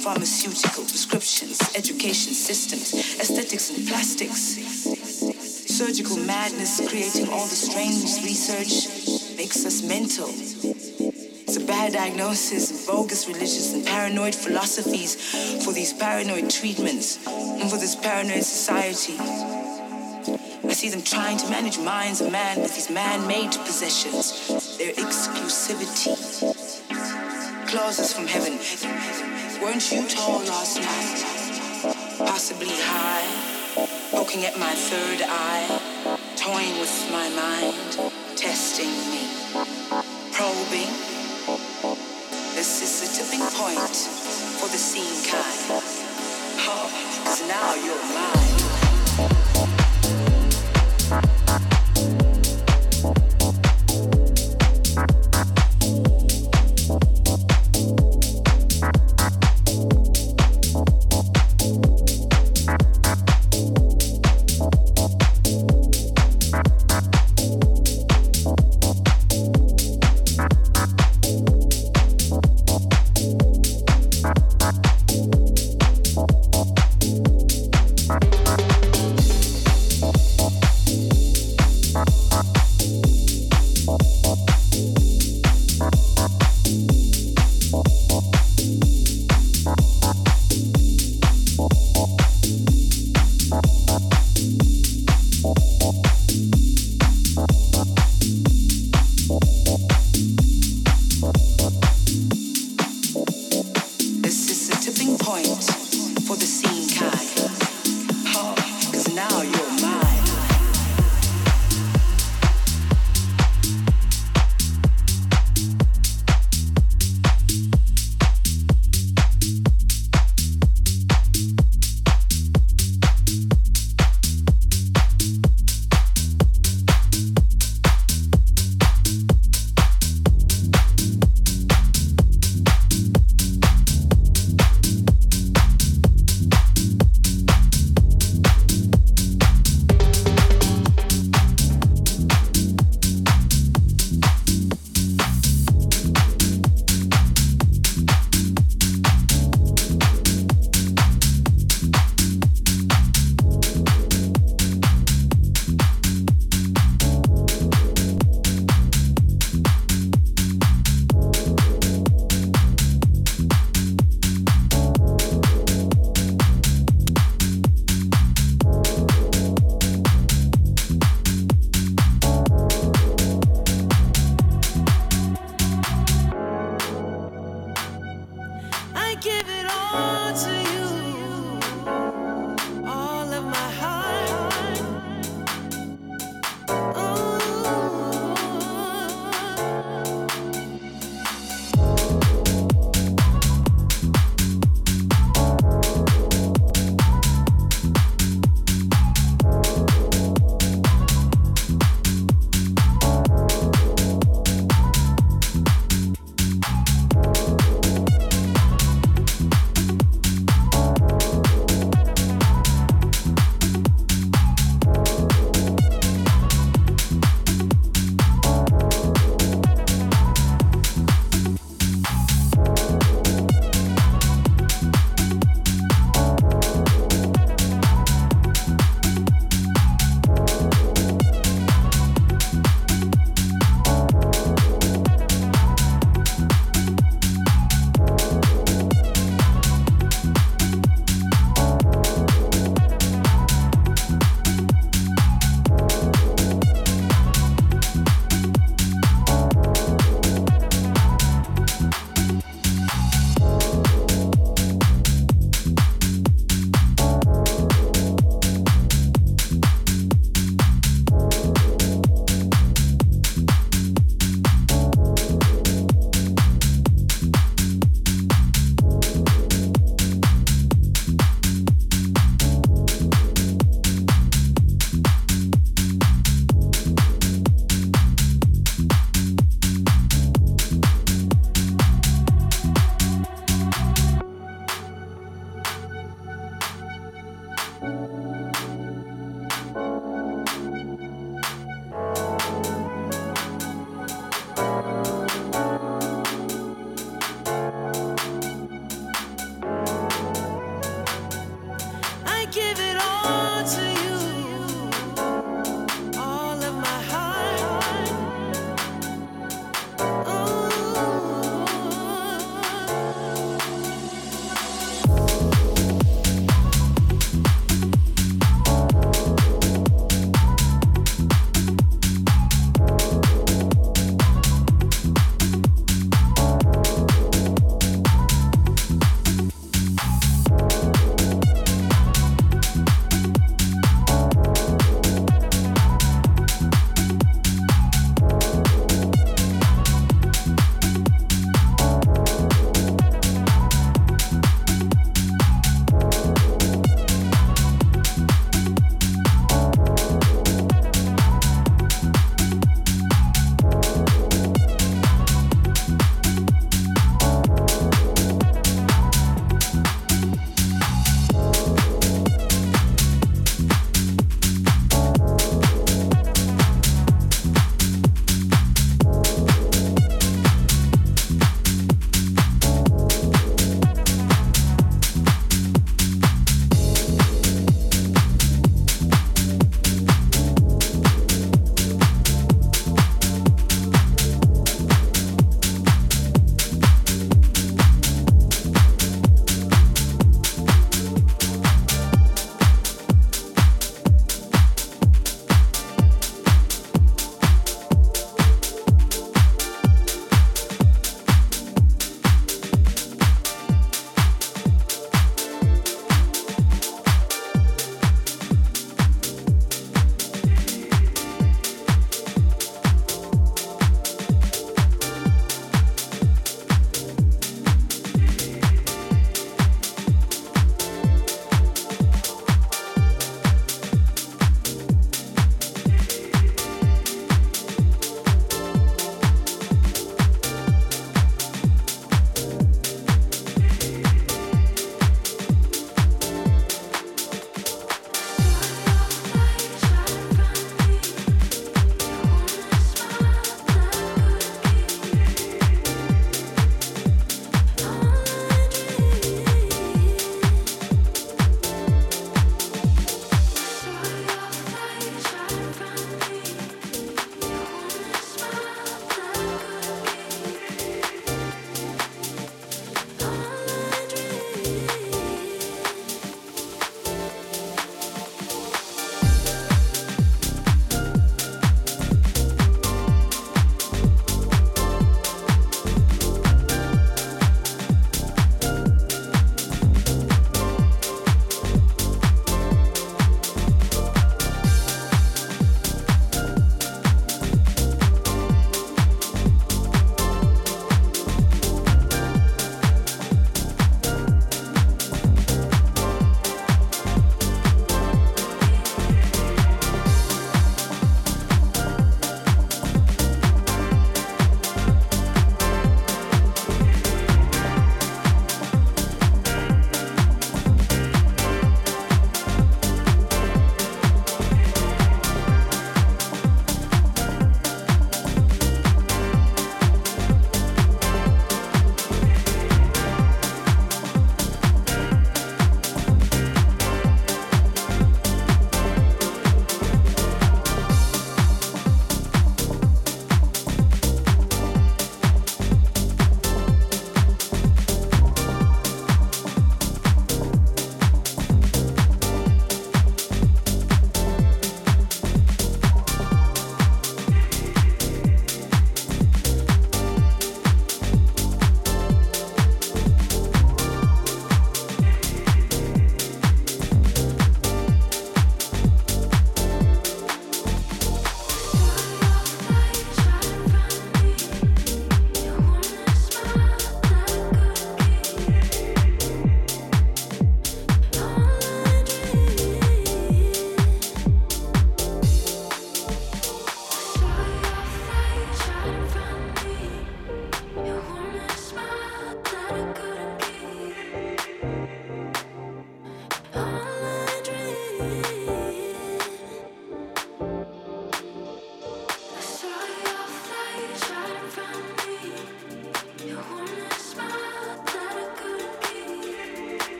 pharmaceutical prescriptions, education systems, aesthetics and plastics. Surgical madness creating all the strange research makes us mental. It's a bad diagnosis, bogus religious and paranoid philosophies for these paranoid treatments and for this paranoid society. See them trying to manage minds of man with these man-made possessions, their exclusivity. Clauses from heaven Weren't you tall last night? Possibly high, poking at my third eye, toying with my mind, testing me, probing. This is the tipping point for the scene kind. Oh, cause now you're mine.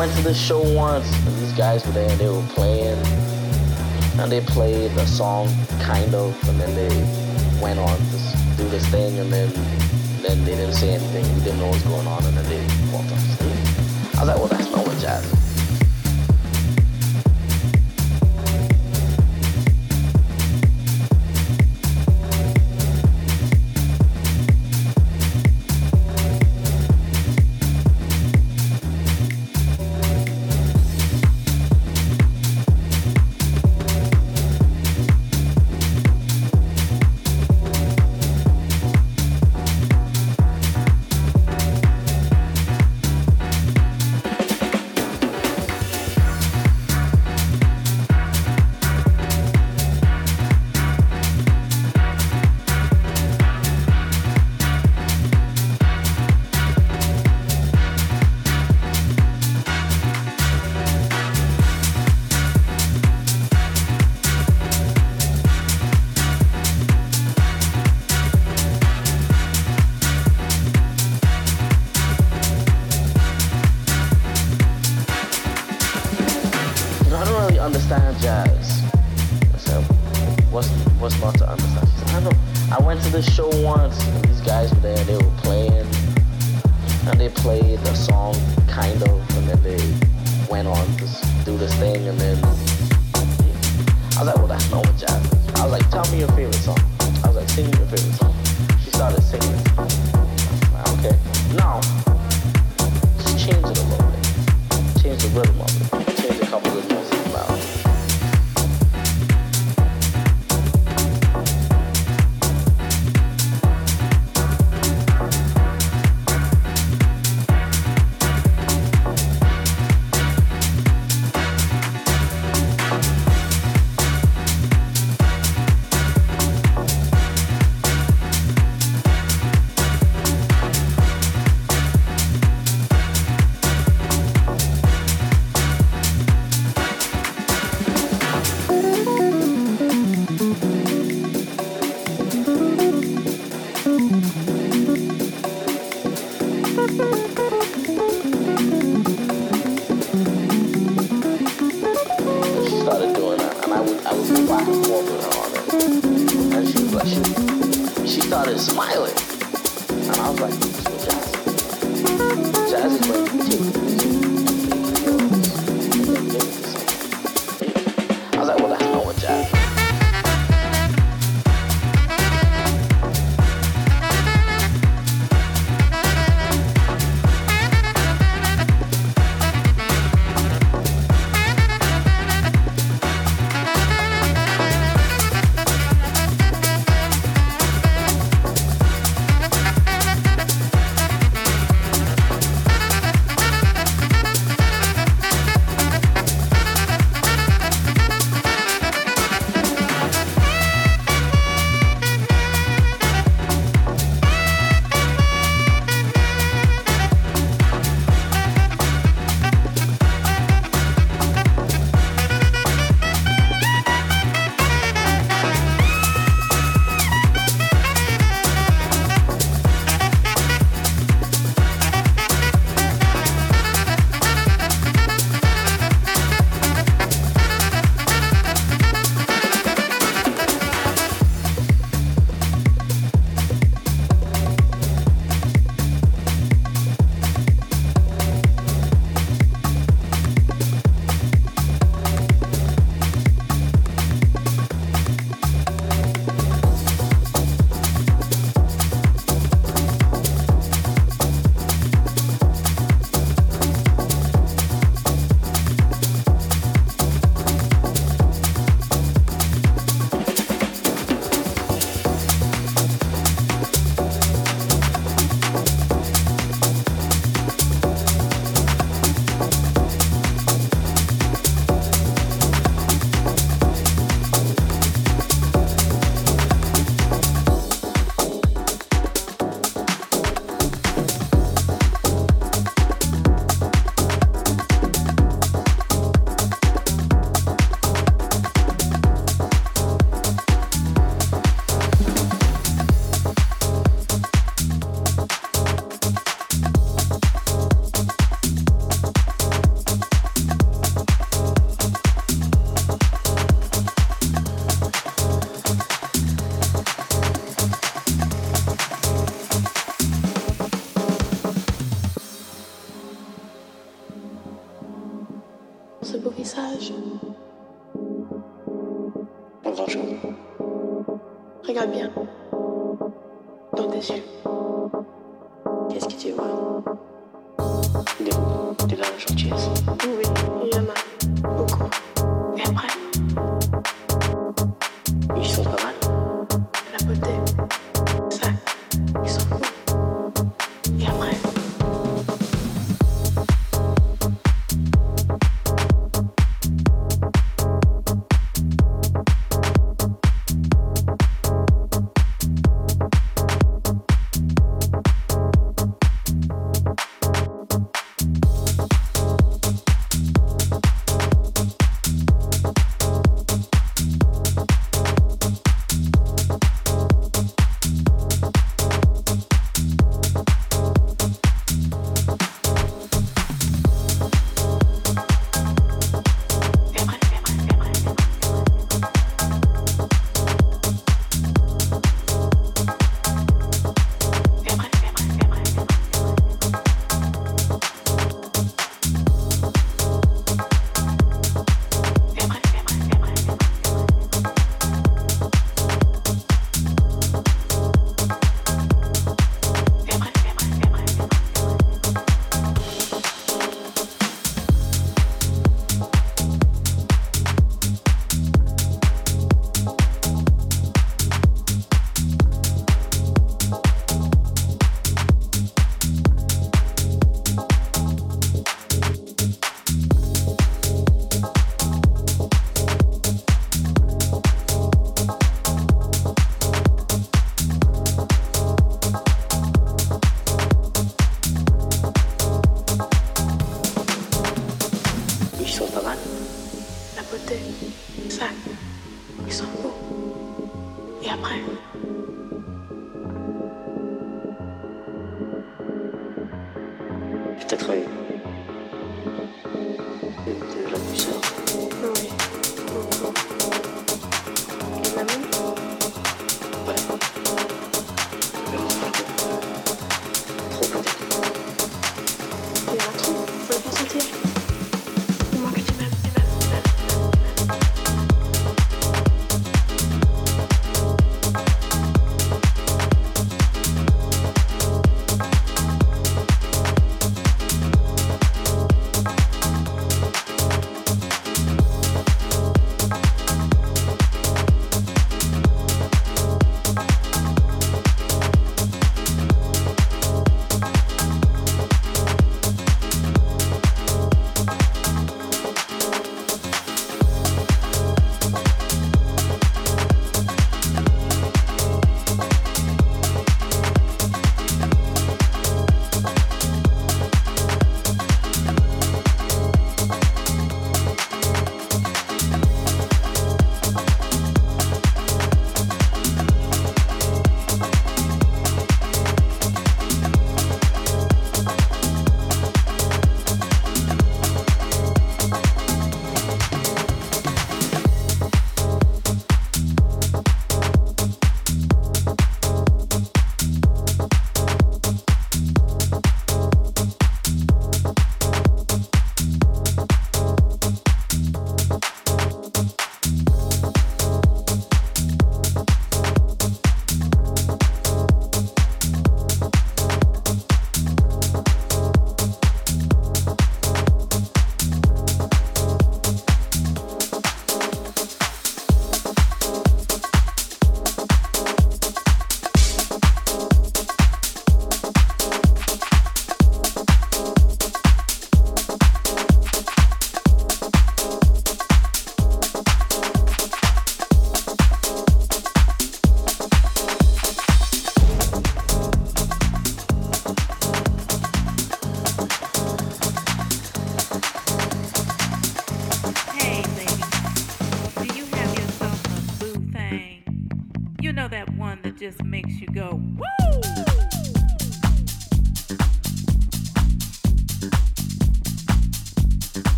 Went to the show once, and these guys were there, and they were playing, and they played a song, kind of, and then they went on to do this thing, and then then they didn't say anything. We didn't know what was going on, and then they walked off stage. I was like, well, that's not what jazz is.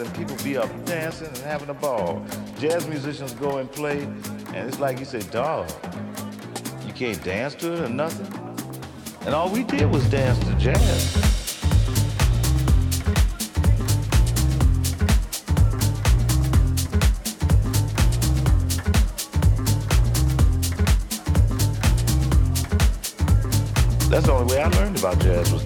and people be up dancing and having a ball. Jazz musicians go and play, and it's like you say, dog, you can't dance to it or nothing. And all we did was dance to jazz. That's the only way I learned about jazz was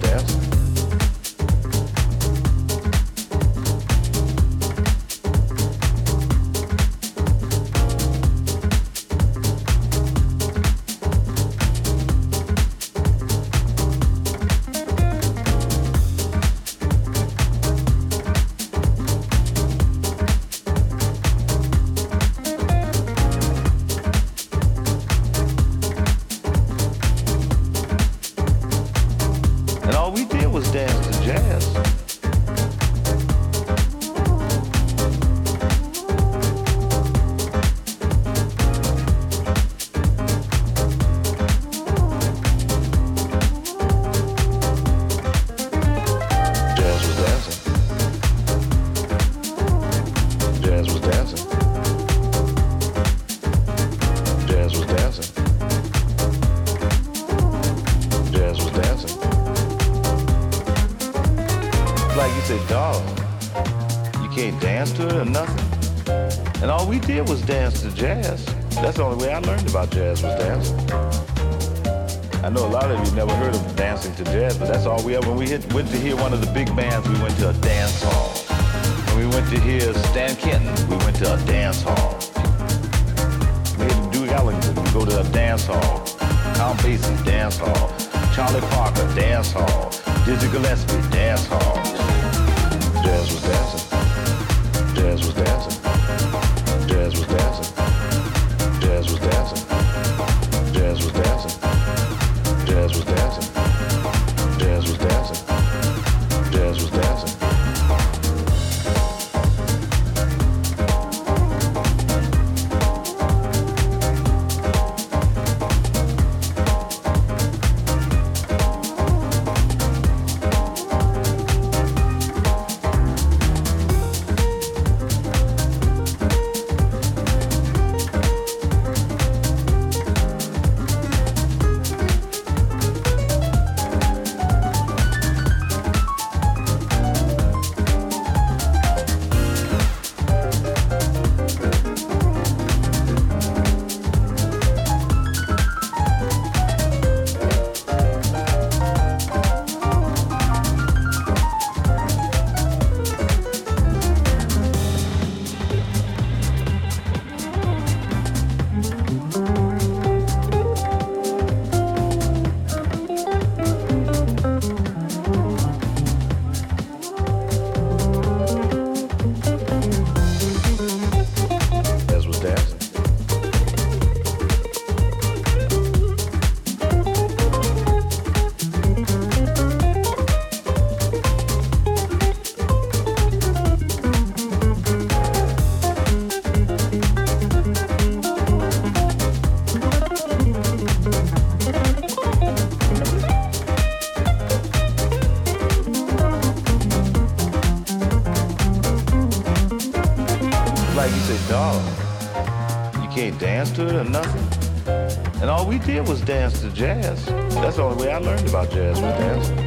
About jazz was dancing.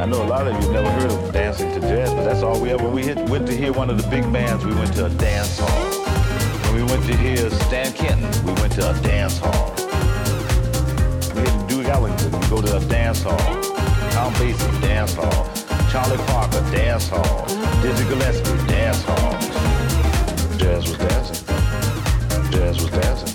I know a lot of you never heard of dancing to jazz, but that's all we ever. We hit, went to hear one of the big bands, we went to a dance hall. When we went to hear Stan Kenton, we went to a dance hall. We had Duke Ellington, we go to a dance hall. Count Basie, dance hall. Charlie Parker, dance hall. Dizzy Gillespie, dance hall. Jazz was dancing. Jazz was dancing.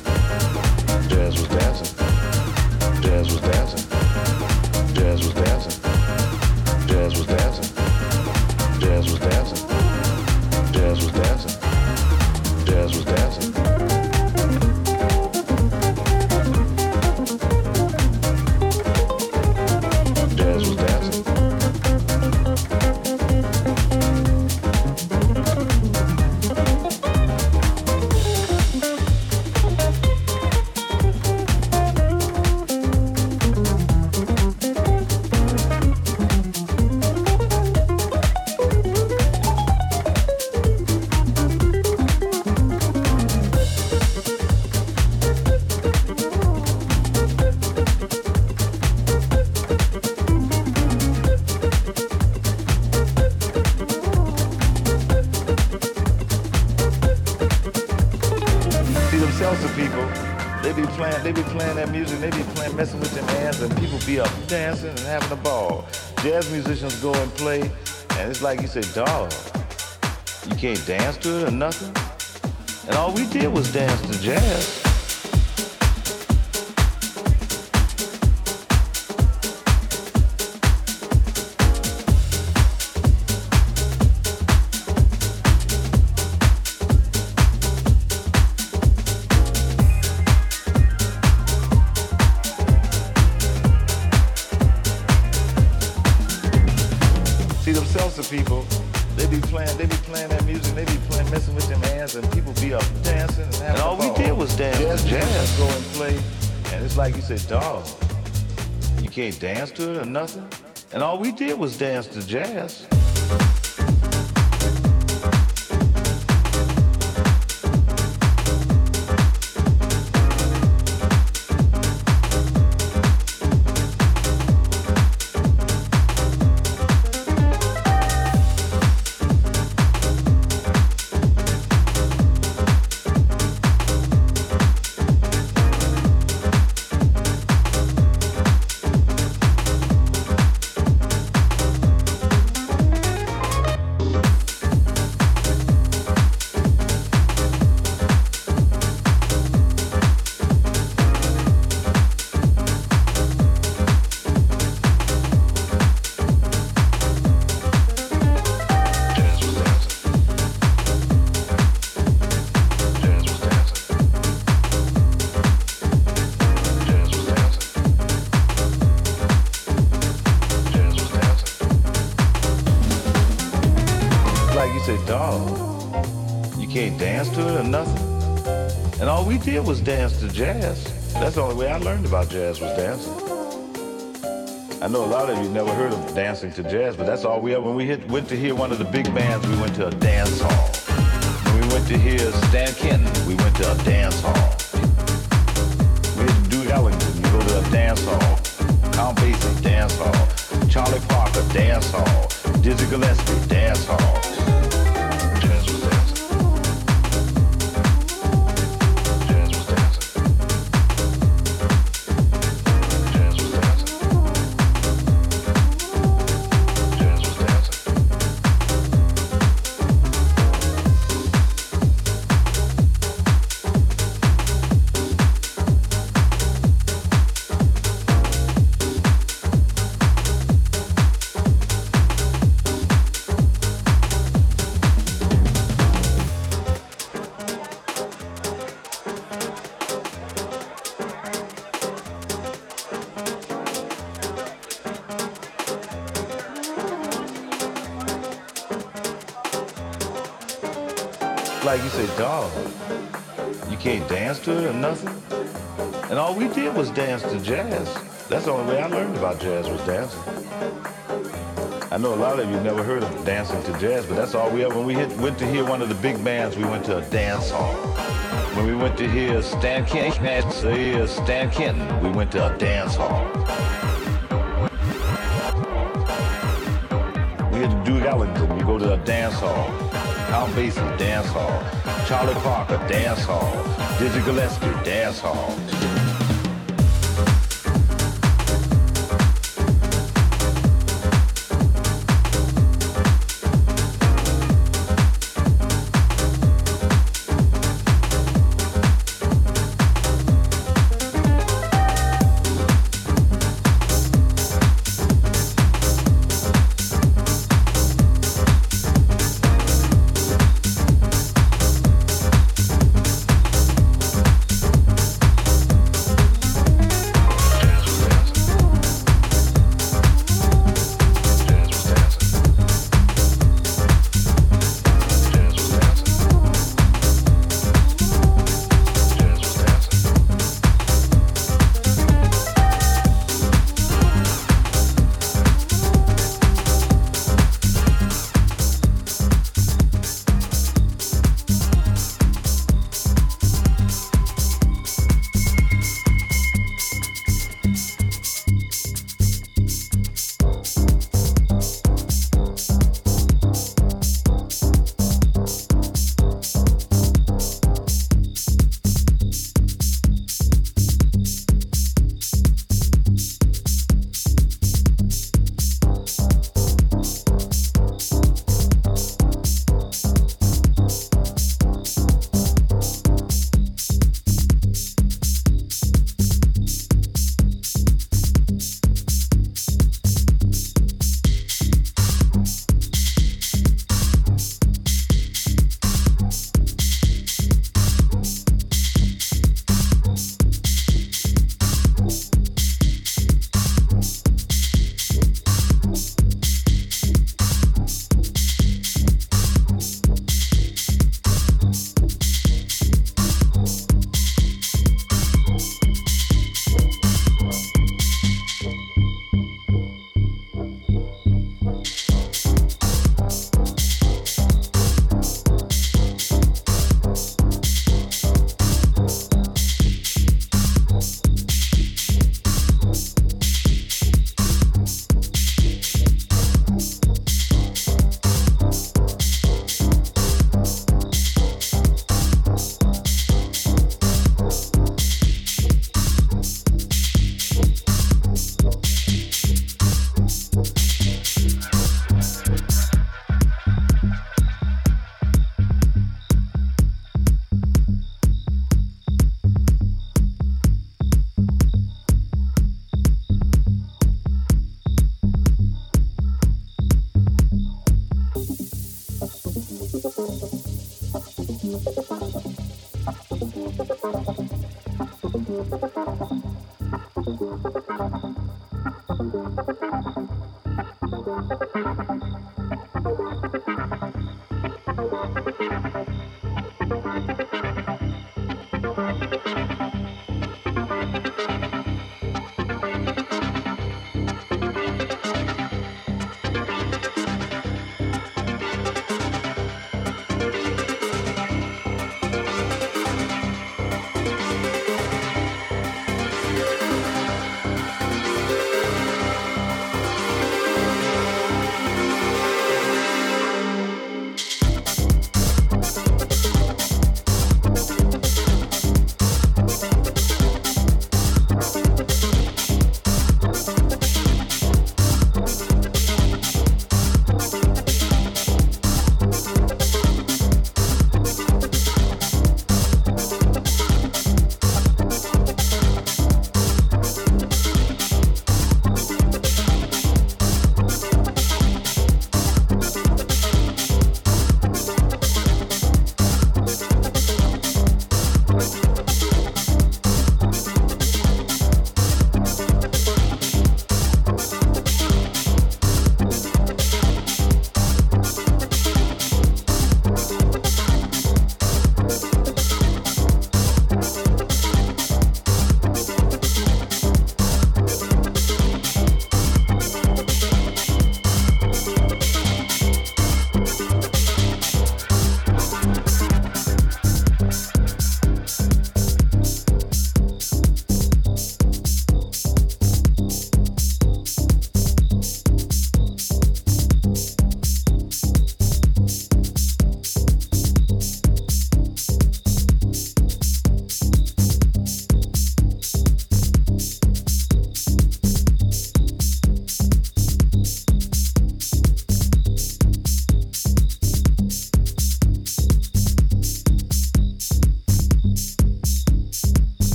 Like you say, dog, you can't dance to it or nothing. And all we did was dance to jazz. You can't dance to it or nothing. And all we did was dance to jazz. To jazz. That's the only way I learned about jazz was dancing. I know a lot of you never heard of dancing to jazz, but that's all we ever. When we hit, went to hear one of the big bands, we went to a dance hall. When we went to hear Stan Kenton, we went to a dance hall. We hit Duke Ellington, we go to a dance hall. Count Basie, dance hall. Charlie Parker, dance hall. Dizzy Gillespie, can't dance to it or nothing. And all we did was dance to jazz. That's the only way I learned about jazz was dancing. I know a lot of you never heard of dancing to jazz, but that's all we ever. When we hit, went to hear one of the big bands, we went to a dance hall. When we went to hear Stan Kenton, to hear Stan Kenton, we went to a dance hall. We had to Duke Ellington, we go to a dance hall. Count Basie, dance hall. Charlie Parker, dance hall. Dizzy Gillespie, dance hall.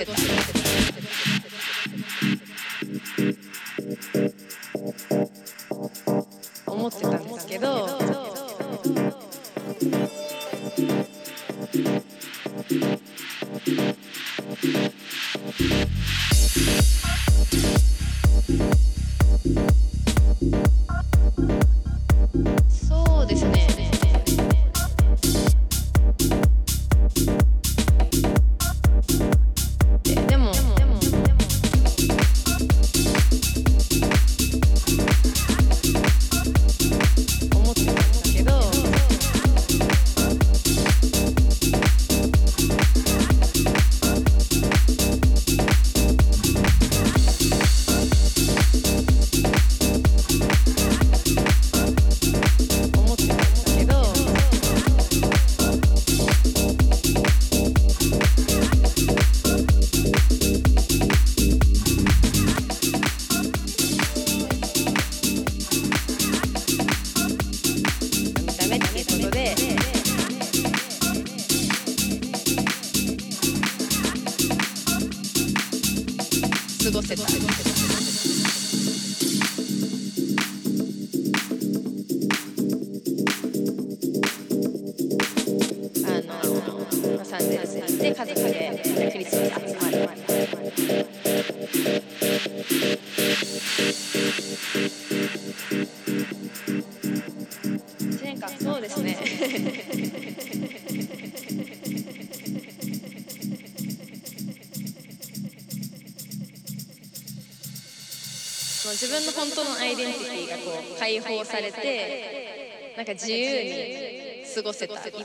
etcétera. 自分の本当のアイデンティティがこう解放されてなんか自由に過ごせた。一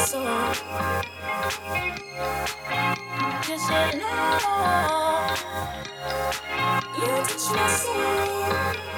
Cause you know you touch my soul.